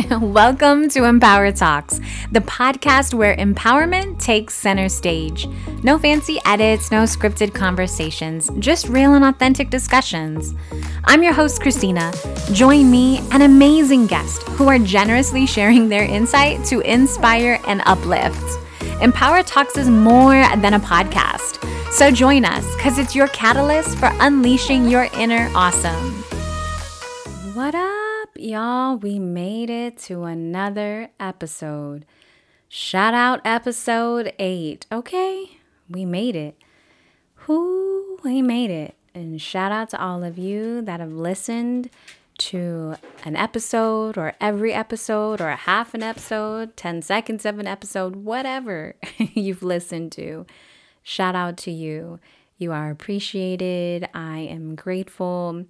Welcome to Empower Talks, the podcast where empowerment takes center stage. No fancy edits, no scripted conversations, just real and authentic discussions. I'm your host, Christina. Join me and amazing guests who are generously sharing their insight to inspire and uplift. Empower Talks is more than a podcast. So join us because it's your catalyst for unleashing your inner awesome. What up? Y'all, we made it to another episode. Shout out episode eight. Okay, we made it. Who we made it. And shout out to all of you that have listened to an episode or every episode or a half an episode, 10 seconds of an episode, whatever you've listened to. Shout out to you. You are appreciated. I am grateful.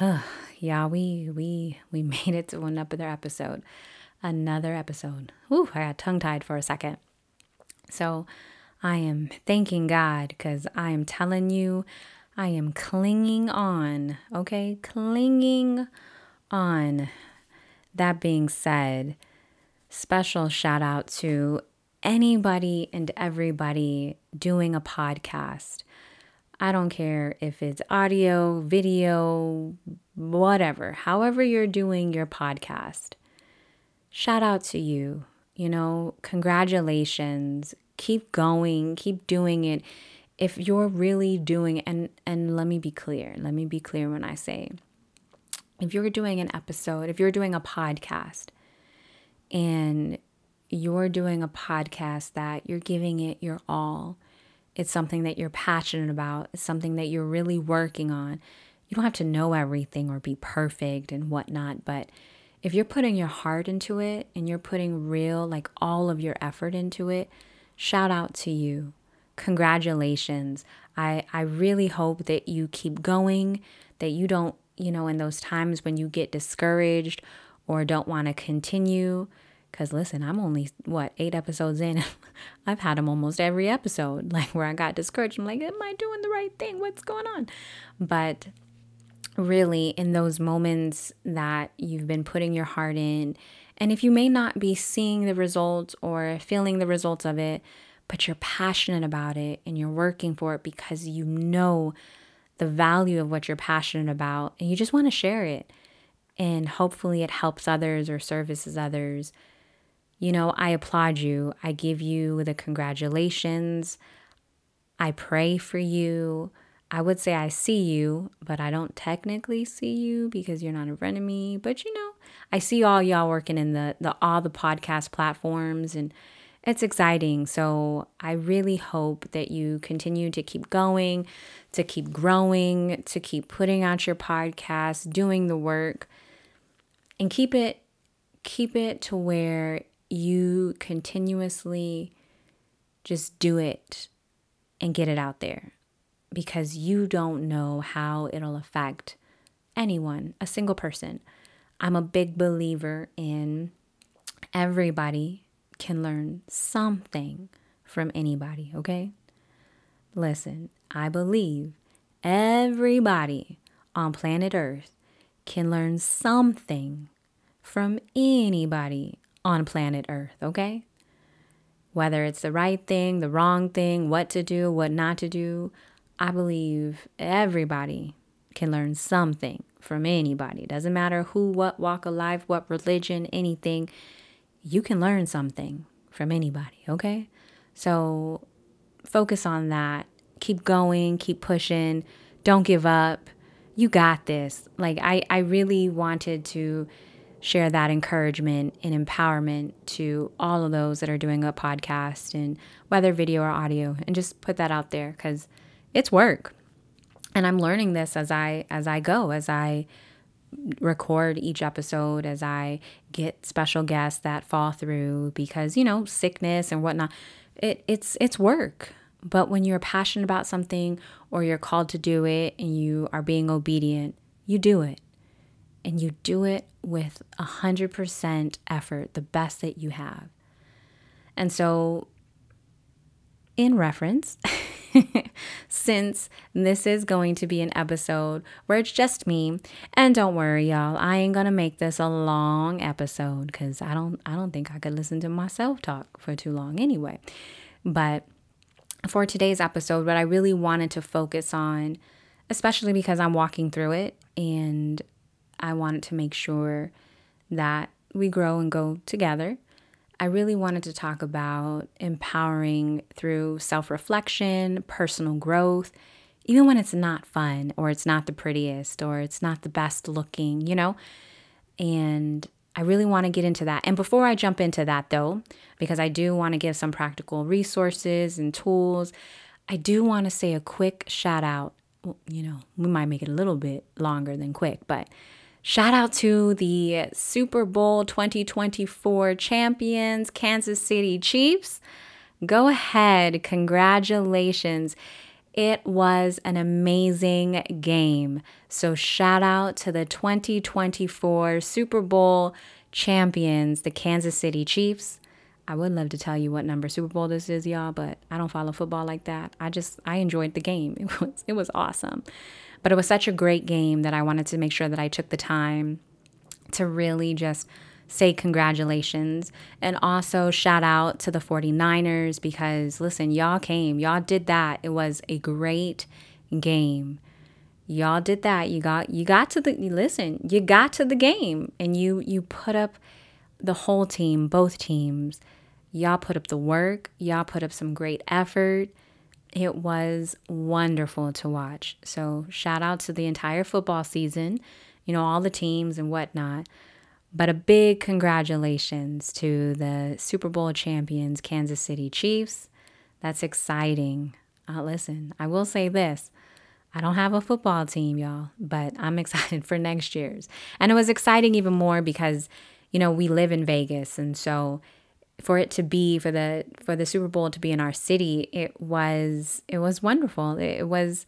yeah, we we we made it to another episode. Another episode. Ooh, I got tongue tied for a second. So I am thanking God because I am telling you, I am clinging on. Okay, clinging on. That being said, special shout out to anybody and everybody doing a podcast. I don't care if it's audio, video, whatever, however you're doing your podcast. Shout out to you. You know, congratulations. Keep going, keep doing it. If you're really doing and and let me be clear. Let me be clear when I say if you're doing an episode, if you're doing a podcast and you're doing a podcast that you're giving it your all, it's something that you're passionate about, it's something that you're really working on. You don't have to know everything or be perfect and whatnot, but if you're putting your heart into it and you're putting real, like all of your effort into it, shout out to you. Congratulations. I, I really hope that you keep going, that you don't, you know, in those times when you get discouraged or don't want to continue, because listen, I'm only, what, eight episodes in. I've had them almost every episode, like where I got discouraged. I'm like, am I doing the right thing? What's going on? But really, in those moments that you've been putting your heart in, and if you may not be seeing the results or feeling the results of it, but you're passionate about it and you're working for it because you know the value of what you're passionate about and you just want to share it. And hopefully, it helps others or services others you know, I applaud you. I give you the congratulations. I pray for you. I would say I see you, but I don't technically see you because you're not in front of me. But you know, I see all y'all working in the, the all the podcast platforms and it's exciting. So I really hope that you continue to keep going, to keep growing, to keep putting out your podcast, doing the work, and keep it keep it to where you continuously just do it and get it out there because you don't know how it'll affect anyone, a single person. I'm a big believer in everybody can learn something from anybody, okay? Listen, I believe everybody on planet Earth can learn something from anybody on planet Earth, okay? Whether it's the right thing, the wrong thing, what to do, what not to do, I believe everybody can learn something from anybody. Doesn't matter who, what walk of life, what religion, anything. You can learn something from anybody, okay? So focus on that. Keep going, keep pushing. Don't give up. You got this. Like I I really wanted to share that encouragement and empowerment to all of those that are doing a podcast and whether video or audio and just put that out there cuz it's work. And I'm learning this as I as I go as I record each episode as I get special guests that fall through because you know sickness and whatnot. It it's it's work. But when you're passionate about something or you're called to do it and you are being obedient you do it and you do it with 100% effort, the best that you have. And so, in reference, since this is going to be an episode where it's just me. And don't worry, y'all, I ain't gonna make this a long episode because I don't I don't think I could listen to myself talk for too long anyway. But for today's episode, what I really wanted to focus on, especially because I'm walking through it and I wanted to make sure that we grow and go together. I really wanted to talk about empowering through self reflection, personal growth, even when it's not fun or it's not the prettiest or it's not the best looking, you know? And I really want to get into that. And before I jump into that, though, because I do want to give some practical resources and tools, I do want to say a quick shout out. Well, you know, we might make it a little bit longer than quick, but Shout out to the Super Bowl 2024 champions, Kansas City Chiefs. Go ahead. Congratulations. It was an amazing game. So, shout out to the 2024 Super Bowl champions, the Kansas City Chiefs. I would love to tell you what number Super Bowl this is, y'all, but I don't follow football like that. I just I enjoyed the game. It was it was awesome. But it was such a great game that I wanted to make sure that I took the time to really just say congratulations and also shout out to the 49ers because listen, y'all came, y'all did that. It was a great game. Y'all did that. You got you got to the listen, you got to the game and you you put up the whole team, both teams. Y'all put up the work, y'all put up some great effort it was wonderful to watch. So, shout out to the entire football season, you know, all the teams and whatnot. But a big congratulations to the Super Bowl champions, Kansas City Chiefs. That's exciting. Uh, listen, I will say this I don't have a football team, y'all, but I'm excited for next year's. And it was exciting even more because, you know, we live in Vegas. And so for it to be for the for the Super Bowl to be in our city, it was it was wonderful. It was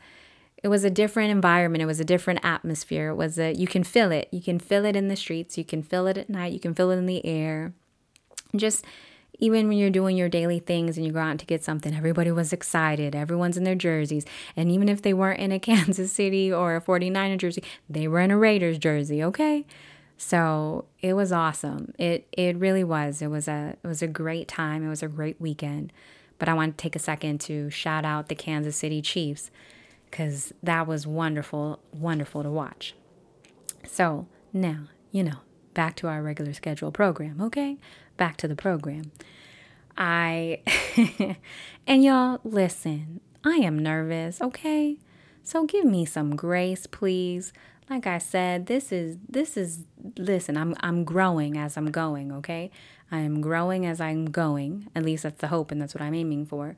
it was a different environment. It was a different atmosphere. It was a you can feel it. You can feel it in the streets. You can feel it at night. You can feel it in the air. Just even when you're doing your daily things and you go out to get something, everybody was excited. Everyone's in their jerseys. And even if they weren't in a Kansas City or a 49er jersey, they were in a Raiders jersey, okay? So it was awesome. It it really was. It was a it was a great time. It was a great weekend. But I want to take a second to shout out the Kansas City Chiefs because that was wonderful, wonderful to watch. So now, you know, back to our regular schedule program, okay? Back to the program. I and y'all listen, I am nervous, okay? So give me some grace, please like I said, this is this is listen, I'm I'm growing as I'm going, okay? I'm growing as I'm going. At least that's the hope and that's what I'm aiming for.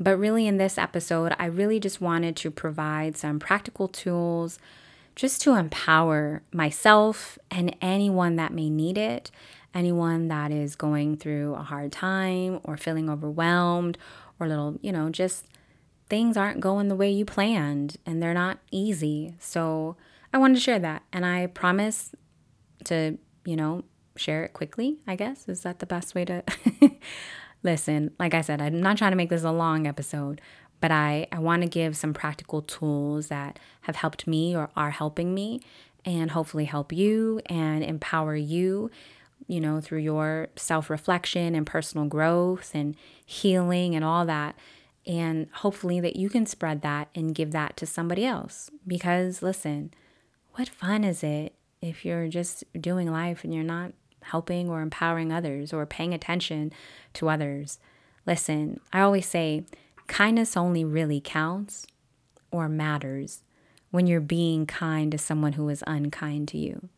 But really in this episode, I really just wanted to provide some practical tools just to empower myself and anyone that may need it, anyone that is going through a hard time or feeling overwhelmed or little, you know, just things aren't going the way you planned and they're not easy. So I wanted to share that. And I promise to, you know, share it quickly, I guess. Is that the best way to listen? Like I said, I'm not trying to make this a long episode, but I, I want to give some practical tools that have helped me or are helping me and hopefully help you and empower you, you know, through your self reflection and personal growth and healing and all that. And hopefully that you can spread that and give that to somebody else. Because listen, what fun is it if you're just doing life and you're not helping or empowering others or paying attention to others? Listen, I always say kindness only really counts or matters when you're being kind to someone who is unkind to you.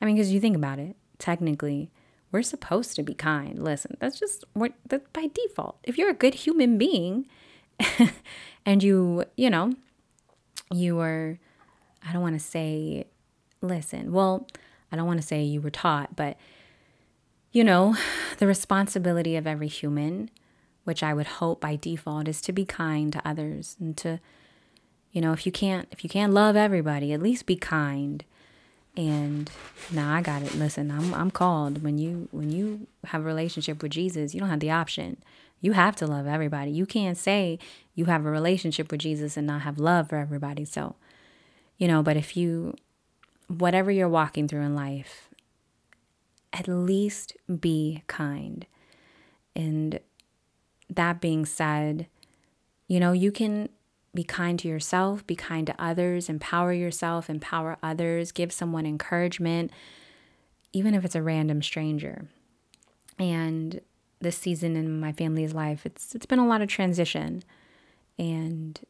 I mean, because you think about it, technically, we're supposed to be kind. Listen, that's just what that's by default. If you're a good human being and you, you know, you are I don't want to say, listen, well, I don't want to say you were taught, but you know, the responsibility of every human, which I would hope by default is to be kind to others and to, you know, if you can't, if you can't love everybody, at least be kind. And now I got it. Listen, I'm I'm called. When you when you have a relationship with Jesus, you don't have the option. You have to love everybody. You can't say you have a relationship with Jesus and not have love for everybody. So, you know, but if you, whatever you're walking through in life, at least be kind. And that being said, you know, you can be kind to yourself, be kind to others, empower yourself, empower others, give someone encouragement, even if it's a random stranger. And this season in my family's life, it's it's been a lot of transition. And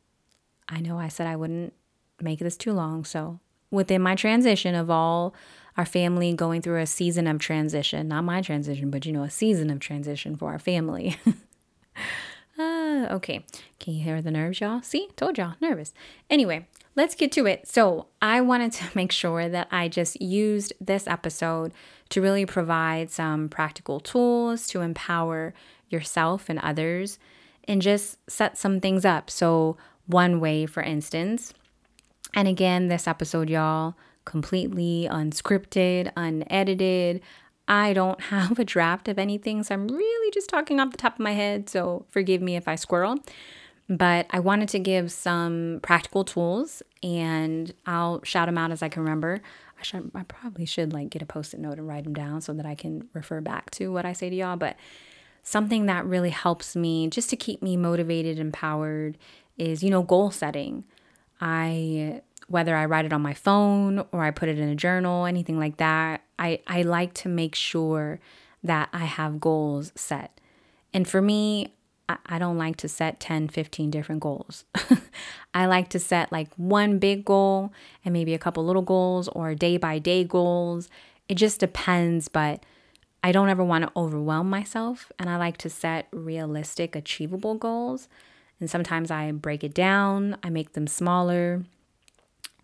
I know I said I wouldn't make this too long, so within my transition of all our family going through a season of transition, not my transition, but you know, a season of transition for our family. uh, okay. Can you hear the nerves, y'all? See, told y'all, nervous. Anyway, let's get to it. So, I wanted to make sure that I just used this episode to really provide some practical tools to empower yourself and others and just set some things up. So, one way, for instance, and again, this episode, y'all, completely unscripted, unedited. I don't have a draft of anything, so I'm really just talking off the top of my head. So forgive me if I squirrel. But I wanted to give some practical tools and I'll shout them out as I can remember. I should I probably should like get a post-it note and write them down so that I can refer back to what I say to y'all, but something that really helps me just to keep me motivated, empowered is, you know, goal setting. I whether I write it on my phone or I put it in a journal, anything like that, I, I like to make sure that I have goals set. And for me, I, I don't like to set 10, 15 different goals. I like to set like one big goal and maybe a couple little goals or day by day goals. It just depends, but I don't ever want to overwhelm myself. And I like to set realistic, achievable goals. And sometimes I break it down, I make them smaller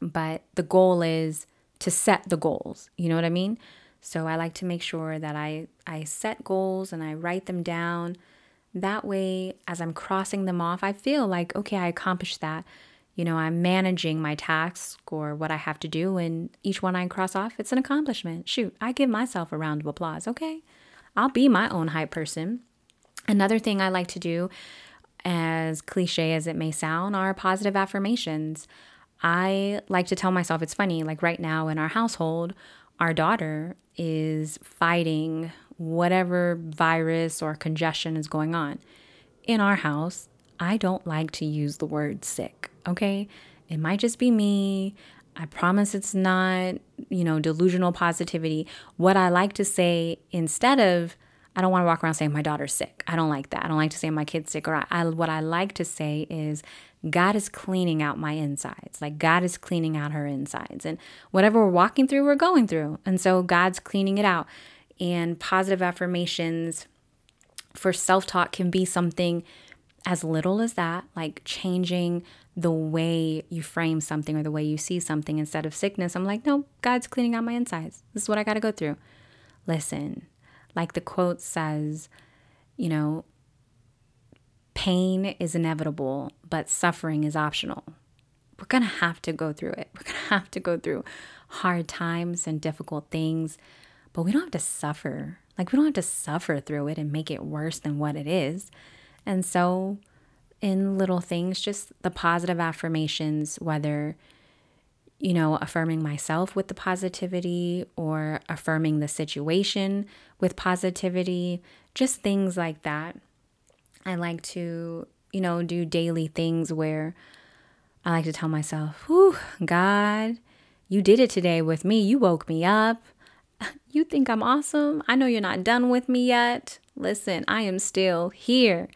but the goal is to set the goals. You know what I mean? So I like to make sure that I I set goals and I write them down. That way as I'm crossing them off, I feel like okay, I accomplished that. You know, I'm managing my task or what I have to do and each one I cross off, it's an accomplishment. Shoot, I give myself a round of applause. Okay. I'll be my own hype person. Another thing I like to do as cliche as it may sound are positive affirmations. I like to tell myself it's funny, like right now in our household, our daughter is fighting whatever virus or congestion is going on. In our house, I don't like to use the word sick, okay? It might just be me. I promise it's not, you know, delusional positivity. What I like to say instead of, I don't want to walk around saying my daughter's sick. I don't like that. I don't like to say my kid's sick. Or I, I, what I like to say is God is cleaning out my insides. Like God is cleaning out her insides. And whatever we're walking through, we're going through. And so God's cleaning it out. And positive affirmations for self talk can be something as little as that, like changing the way you frame something or the way you see something instead of sickness. I'm like, no, God's cleaning out my insides. This is what I got to go through. Listen, like the quote says, you know, pain is inevitable, but suffering is optional. We're going to have to go through it. We're going to have to go through hard times and difficult things, but we don't have to suffer. Like, we don't have to suffer through it and make it worse than what it is. And so, in little things, just the positive affirmations, whether, you know, affirming myself with the positivity or affirming the situation with positivity, just things like that I like to, you know, do daily things where I like to tell myself, Whew, God, you did it today with me. You woke me up. You think I'm awesome? I know you're not done with me yet. Listen, I am still here.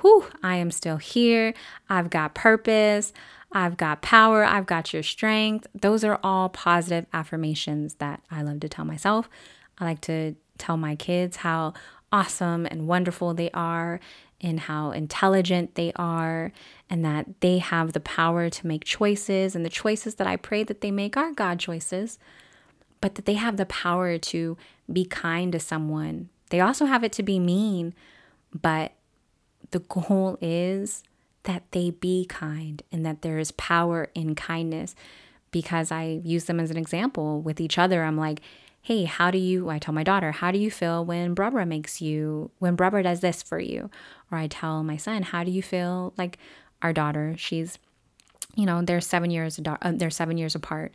Whew, I am still here. I've got purpose. I've got power. I've got your strength. Those are all positive affirmations that I love to tell myself. I like to tell my kids how awesome and wonderful they are in how intelligent they are and that they have the power to make choices. And the choices that I pray that they make are God choices, but that they have the power to be kind to someone. They also have it to be mean, but the goal is that they be kind and that there is power in kindness because I use them as an example with each other. I'm like, hey, how do you, I tell my daughter, how do you feel when Barbara makes you, when Barbara does this for you? Or I tell my son, how do you feel like our daughter, she's, you know, they're seven years, uh, they're seven years apart,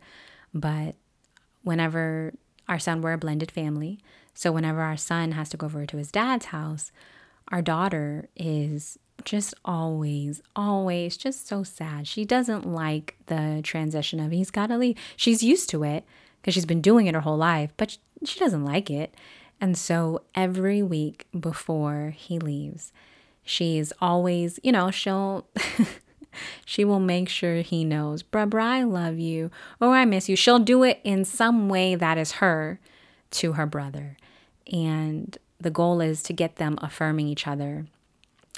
but whenever our son, we're a blended family. So whenever our son has to go over to his dad's house, our daughter is just always, always just so sad. She doesn't like the transition of he's got to leave. She's used to it because she's been doing it her whole life, but she doesn't like it. And so every week before he leaves, she's always, you know, she'll. she will make sure he knows, bruh, bruh, I love you or I miss you. She'll do it in some way that is her to her brother. And the goal is to get them affirming each other.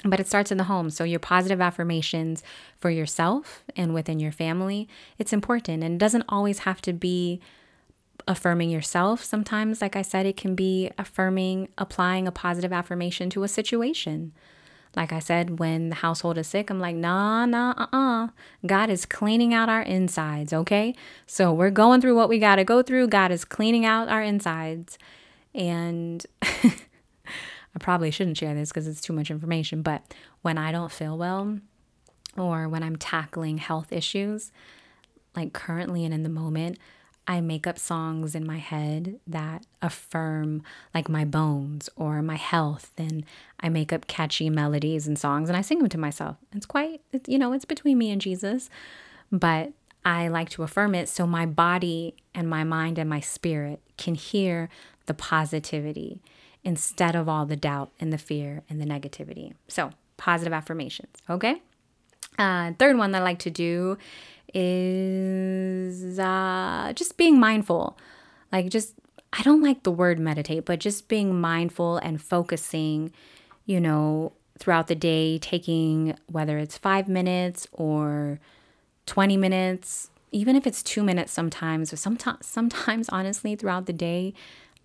But it starts in the home. So, your positive affirmations for yourself and within your family, it's important. And it doesn't always have to be affirming yourself. Sometimes, like I said, it can be affirming, applying a positive affirmation to a situation. Like I said, when the household is sick, I'm like, nah, nah, uh uh-uh. uh. God is cleaning out our insides, okay? So we're going through what we got to go through. God is cleaning out our insides. And I probably shouldn't share this because it's too much information, but when I don't feel well or when I'm tackling health issues, like currently and in the moment, I make up songs in my head that affirm like my bones or my health and I make up catchy melodies and songs and I sing them to myself. It's quite it's, you know, it's between me and Jesus, but I like to affirm it so my body and my mind and my spirit can hear the positivity instead of all the doubt and the fear and the negativity. So, positive affirmations, okay? Uh, third one that I like to do is uh, just being mindful. Like, just, I don't like the word meditate, but just being mindful and focusing, you know, throughout the day, taking whether it's five minutes or 20 minutes, even if it's two minutes sometimes, or sometimes, sometimes honestly, throughout the day,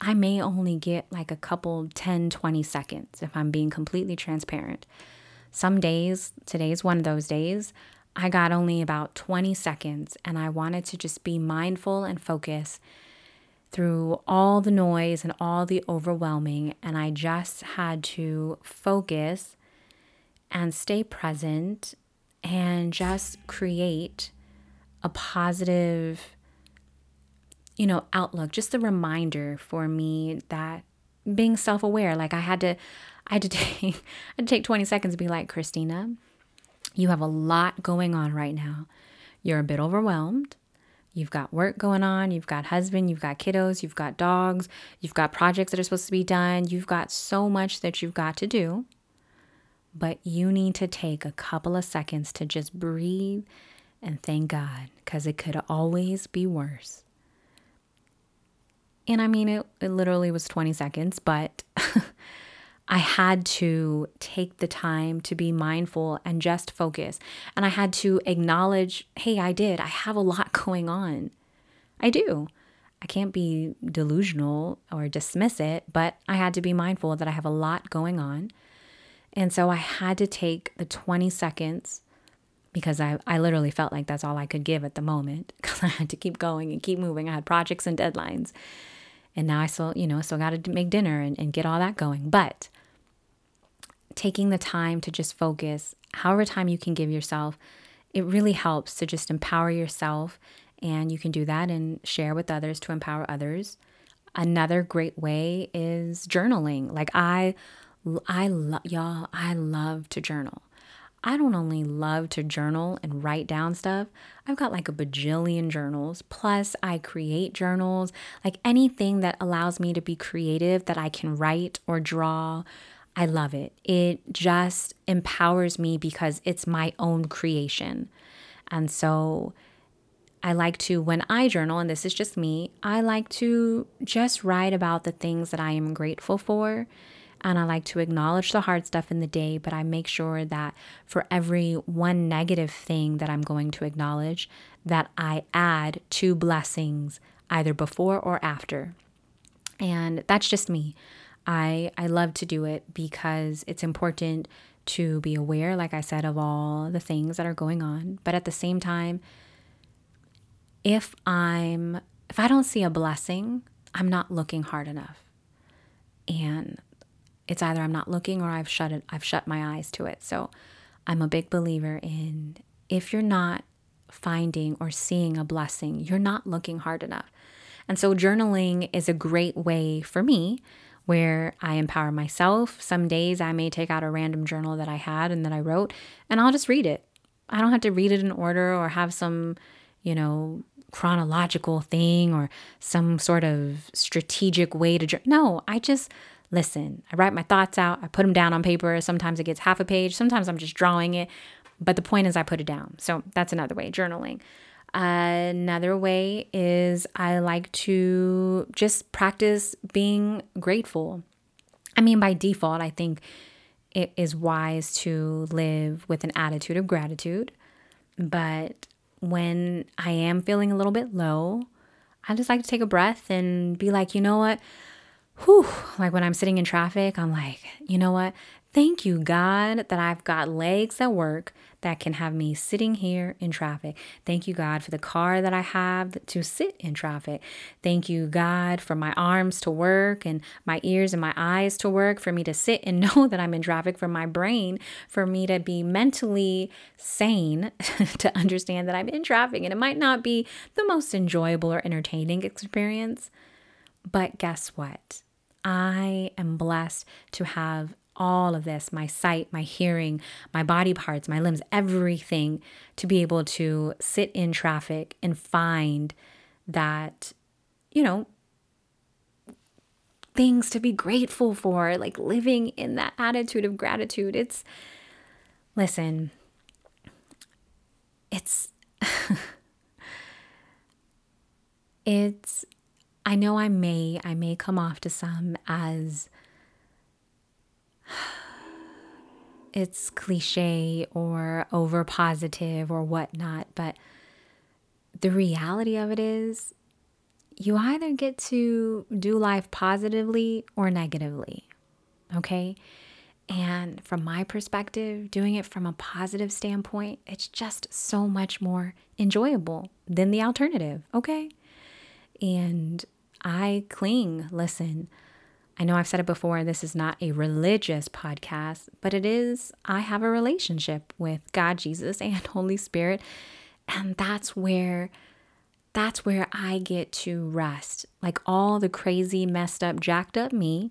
I may only get like a couple 10, 20 seconds if I'm being completely transparent. Some days, today's one of those days, I got only about 20 seconds and I wanted to just be mindful and focus through all the noise and all the overwhelming. And I just had to focus and stay present and just create a positive, you know, outlook, just a reminder for me that being self aware, like I had to, I had to take, I had to take 20 seconds to be like, Christina, you have a lot going on right now. You're a bit overwhelmed. You've got work going on, you've got husband, you've got kiddos, you've got dogs, you've got projects that are supposed to be done. You've got so much that you've got to do. But you need to take a couple of seconds to just breathe and thank God because it could always be worse. And I mean, it, it literally was 20 seconds, but I had to take the time to be mindful and just focus. And I had to acknowledge hey, I did. I have a lot going on. I do. I can't be delusional or dismiss it, but I had to be mindful that I have a lot going on. And so I had to take the 20 seconds because I, I literally felt like that's all I could give at the moment because I had to keep going and keep moving. I had projects and deadlines. And now I still, you know, still got to make dinner and, and get all that going. But taking the time to just focus, however time you can give yourself, it really helps to just empower yourself. And you can do that and share with others to empower others. Another great way is journaling. Like I, I love y'all. I love to journal. I don't only love to journal and write down stuff, I've got like a bajillion journals. Plus, I create journals, like anything that allows me to be creative that I can write or draw. I love it. It just empowers me because it's my own creation. And so I like to, when I journal, and this is just me, I like to just write about the things that I am grateful for and I like to acknowledge the hard stuff in the day, but I make sure that for every one negative thing that I'm going to acknowledge, that I add two blessings either before or after. And that's just me. I I love to do it because it's important to be aware like I said of all the things that are going on, but at the same time if I'm if I don't see a blessing, I'm not looking hard enough. And it's either I'm not looking or I've shut it I've shut my eyes to it. So I'm a big believer in if you're not finding or seeing a blessing, you're not looking hard enough. And so journaling is a great way for me where I empower myself. Some days I may take out a random journal that I had and that I wrote and I'll just read it. I don't have to read it in order or have some, you know, chronological thing or some sort of strategic way to no i just listen. I write my thoughts out. I put them down on paper. Sometimes it gets half a page. Sometimes i'm just drawing it. But the point is i put it down. So that's another way journaling another way is i like to just practice being grateful i mean by default i think it is wise to live with an attitude of gratitude but when I am feeling a little bit low, I just like to take a breath and be like, you know what? Whew. Like when I'm sitting in traffic, I'm like, you know what? Thank you, God, that I've got legs that work that can have me sitting here in traffic. Thank you, God, for the car that I have to sit in traffic. Thank you, God, for my arms to work and my ears and my eyes to work, for me to sit and know that I'm in traffic, for my brain, for me to be mentally sane, to understand that I'm in traffic. And it might not be the most enjoyable or entertaining experience, but guess what? I am blessed to have all of this my sight, my hearing, my body parts, my limbs, everything to be able to sit in traffic and find that, you know, things to be grateful for, like living in that attitude of gratitude. It's, listen, it's, it's, I know I may, I may come off to some as, it's cliche or over positive or whatnot, but the reality of it is you either get to do life positively or negatively. Okay. And from my perspective, doing it from a positive standpoint, it's just so much more enjoyable than the alternative. Okay. And I cling, listen, I know I've said it before, this is not a religious podcast, but it is, I have a relationship with God, Jesus, and Holy Spirit. And that's where that's where I get to rest. Like all the crazy, messed up, jacked up me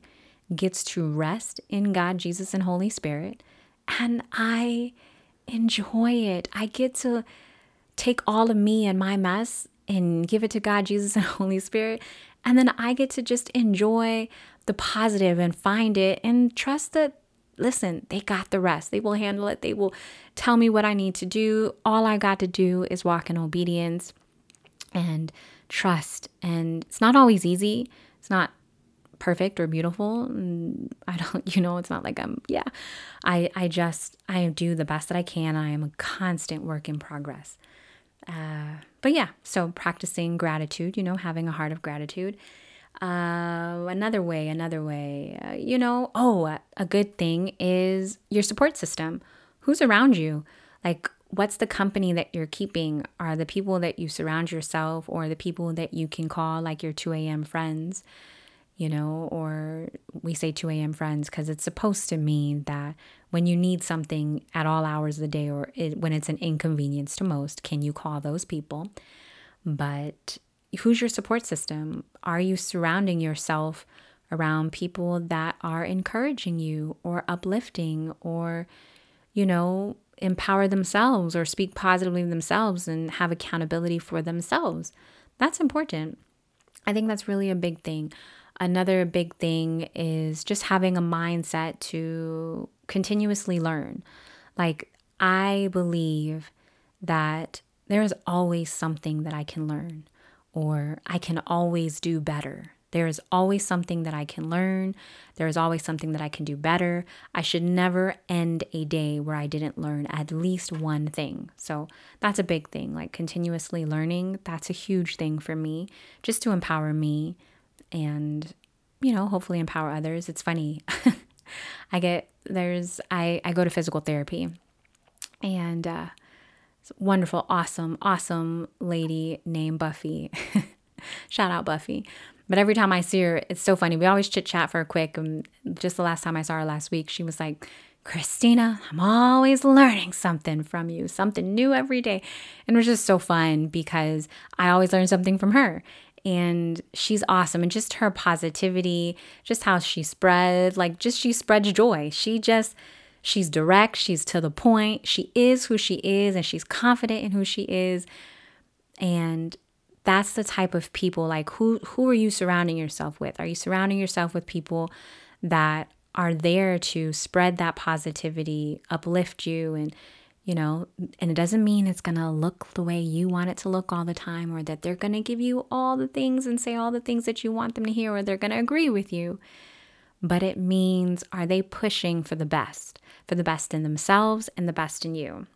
gets to rest in God, Jesus, and Holy Spirit. And I enjoy it. I get to take all of me and my mess and give it to God, Jesus, and Holy Spirit. And then I get to just enjoy the positive and find it and trust that, listen, they got the rest. They will handle it. They will tell me what I need to do. All I got to do is walk in obedience and trust. And it's not always easy. It's not perfect or beautiful. I don't, you know, it's not like I'm, yeah. I, I just, I do the best that I can. I am a constant work in progress. Uh, but yeah, so practicing gratitude, you know, having a heart of gratitude. Uh, another way, another way, uh, you know, oh, a good thing is your support system. Who's around you? Like, what's the company that you're keeping? Are the people that you surround yourself or the people that you can call like your 2 a.m. friends? you know, or we say 2 a.m. friends because it's supposed to mean that when you need something at all hours of the day or it, when it's an inconvenience to most, can you call those people? But who's your support system? Are you surrounding yourself around people that are encouraging you or uplifting or, you know, empower themselves or speak positively themselves and have accountability for themselves? That's important. I think that's really a big thing. Another big thing is just having a mindset to continuously learn. Like, I believe that there's always something that I can learn, or I can always do better. There is always something that I can learn. There is always something that I can do better. I should never end a day where I didn't learn at least one thing. So that's a big thing. Like continuously learning, that's a huge thing for me, just to empower me and you know hopefully empower others it's funny i get there's i i go to physical therapy and uh wonderful awesome awesome lady named buffy shout out buffy But every time I see her, it's so funny. We always chit chat for a quick. And just the last time I saw her last week, she was like, Christina, I'm always learning something from you, something new every day. And it was just so fun because I always learn something from her. And she's awesome. And just her positivity, just how she spread, like, just she spreads joy. She just, she's direct, she's to the point, she is who she is, and she's confident in who she is. And that's the type of people like who who are you surrounding yourself with? Are you surrounding yourself with people that are there to spread that positivity, uplift you and you know, and it doesn't mean it's going to look the way you want it to look all the time or that they're going to give you all the things and say all the things that you want them to hear or they're going to agree with you. But it means are they pushing for the best, for the best in themselves and the best in you?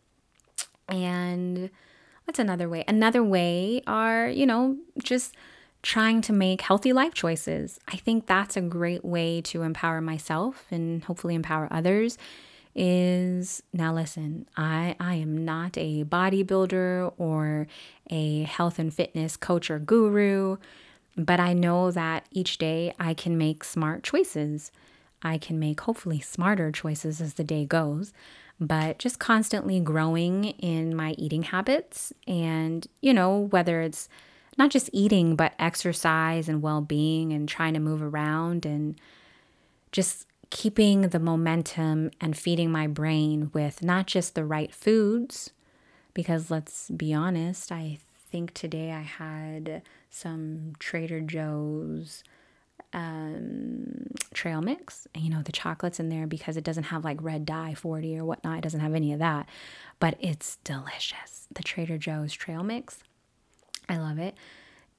And what's another way? Another way are, you know, just trying to make healthy life choices. I think that's a great way to empower myself and hopefully empower others is now listen, I I am not a bodybuilder or a health and fitness coach or guru, but I know that each day I can make smart choices. I can make hopefully smarter choices as the day goes but just constantly growing in my eating habits and you know whether it's not just eating, but exercise and well being and trying to move around and just keeping the momentum and feeding my brain with not just the right foods, because let's be honest, I think today I had some Trader Joe's um, trail mix. And, you know, the chocolate's in there because it doesn't have like red dye 40 or whatnot. It doesn't have any of that, but it's delicious. The Trader Joe's trail mix. I love it.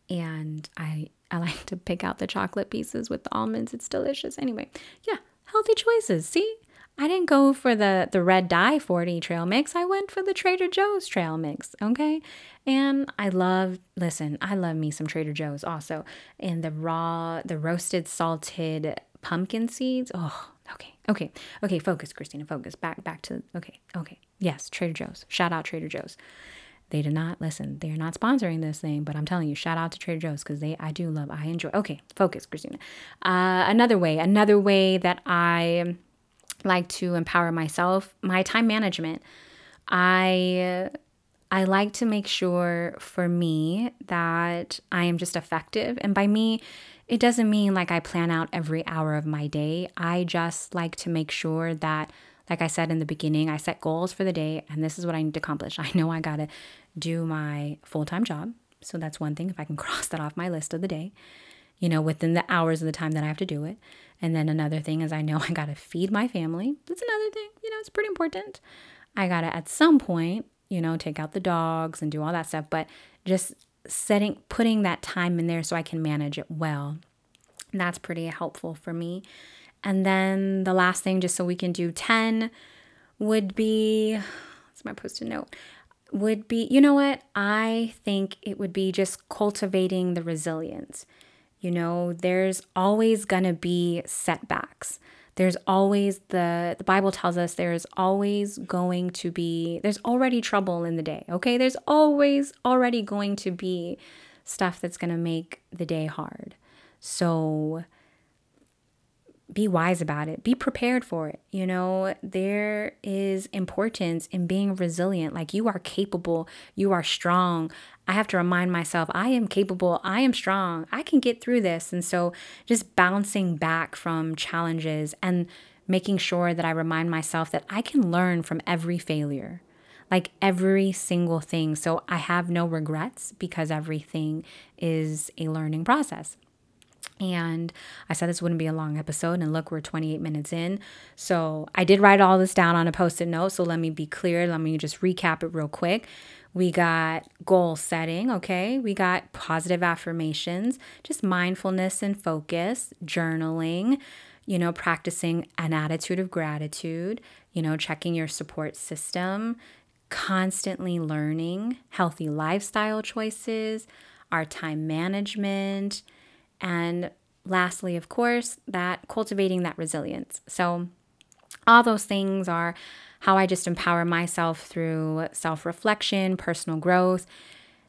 And I I like to pick out the chocolate pieces with the almonds. It's delicious. Anyway, yeah, healthy choices. See? I didn't go for the the red dye 40 trail mix. I went for the Trader Joe's trail mix, okay? And I love listen, I love me some Trader Joe's also. And the raw, the roasted salted pumpkin seeds. Oh, okay. Okay. Okay, focus, Christina, focus. Back back to okay. Okay. Yes, Trader Joe's. Shout out Trader Joe's. They did not listen. They're not sponsoring this thing, but I'm telling you, shout out to Trader Joe's because they I do love. I enjoy. Okay, focus, Christina. Uh, another way, another way that I like to empower myself, my time management. I I like to make sure for me that I am just effective, and by me. It doesn't mean like I plan out every hour of my day. I just like to make sure that like I said in the beginning, I set goals for the day and this is what I need to accomplish. I know I got to do my full time job. So that's one thing if I can cross that off my list of the day, you know, within the hours of the time that I have to do it. And then another thing is I know I got to feed my family. That's another thing, you know, it's pretty important. I got to at some point, you know, take out the dogs and do all that stuff, but just setting putting that time in there so I can manage it well. That's pretty helpful for me. And then the last thing, just so we can do 10, would be that's my post it note would be you know what i think it would be just cultivating the resilience you know there's always going to be setbacks there's always the the bible tells us there's always going to be there's already trouble in the day okay there's always already going to be stuff that's going to make the day hard so be wise about it. Be prepared for it. You know, there is importance in being resilient. Like you are capable, you are strong. I have to remind myself, I am capable, I am strong, I can get through this. And so just bouncing back from challenges and making sure that I remind myself that I can learn from every failure. Like every single thing. So I have no regrets because everything is a learning process. And I said this wouldn't be a long episode, and look, we're 28 minutes in. So I did write all this down on a post it note. So let me be clear. Let me just recap it real quick. We got goal setting, okay? We got positive affirmations, just mindfulness and focus, journaling, you know, practicing an attitude of gratitude, you know, checking your support system, constantly learning, healthy lifestyle choices, our time management and lastly, of course, that cultivating that resilience. So, all those things are how I just empower myself through self reflection, personal growth.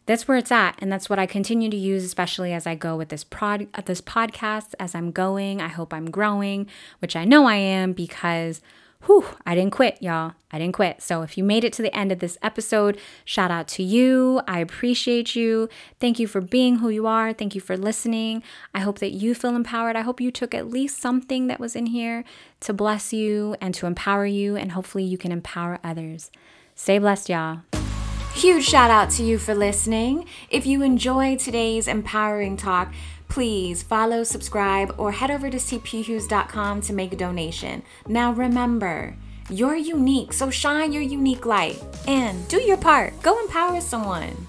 that's where it's at and that's what i continue to use especially as i go with this prod uh, this podcast as i'm going i hope i'm growing which i know i am because whew i didn't quit y'all. I didn't quit. So if you made it to the end of this episode shout out to you. I appreciate you. Thank you for being who you are. Thank you for listening. I hope that you feel empowered. I hope you took at least something that was in here to bless you and to empower you and hopefully you can empower others. Stay blessed y'all. Huge shout out to you for listening. If you enjoyed today's empowering talk, please follow, subscribe, or head over to cphughes.com to make a donation. Now remember, you're unique, so shine your unique light and do your part. Go empower someone.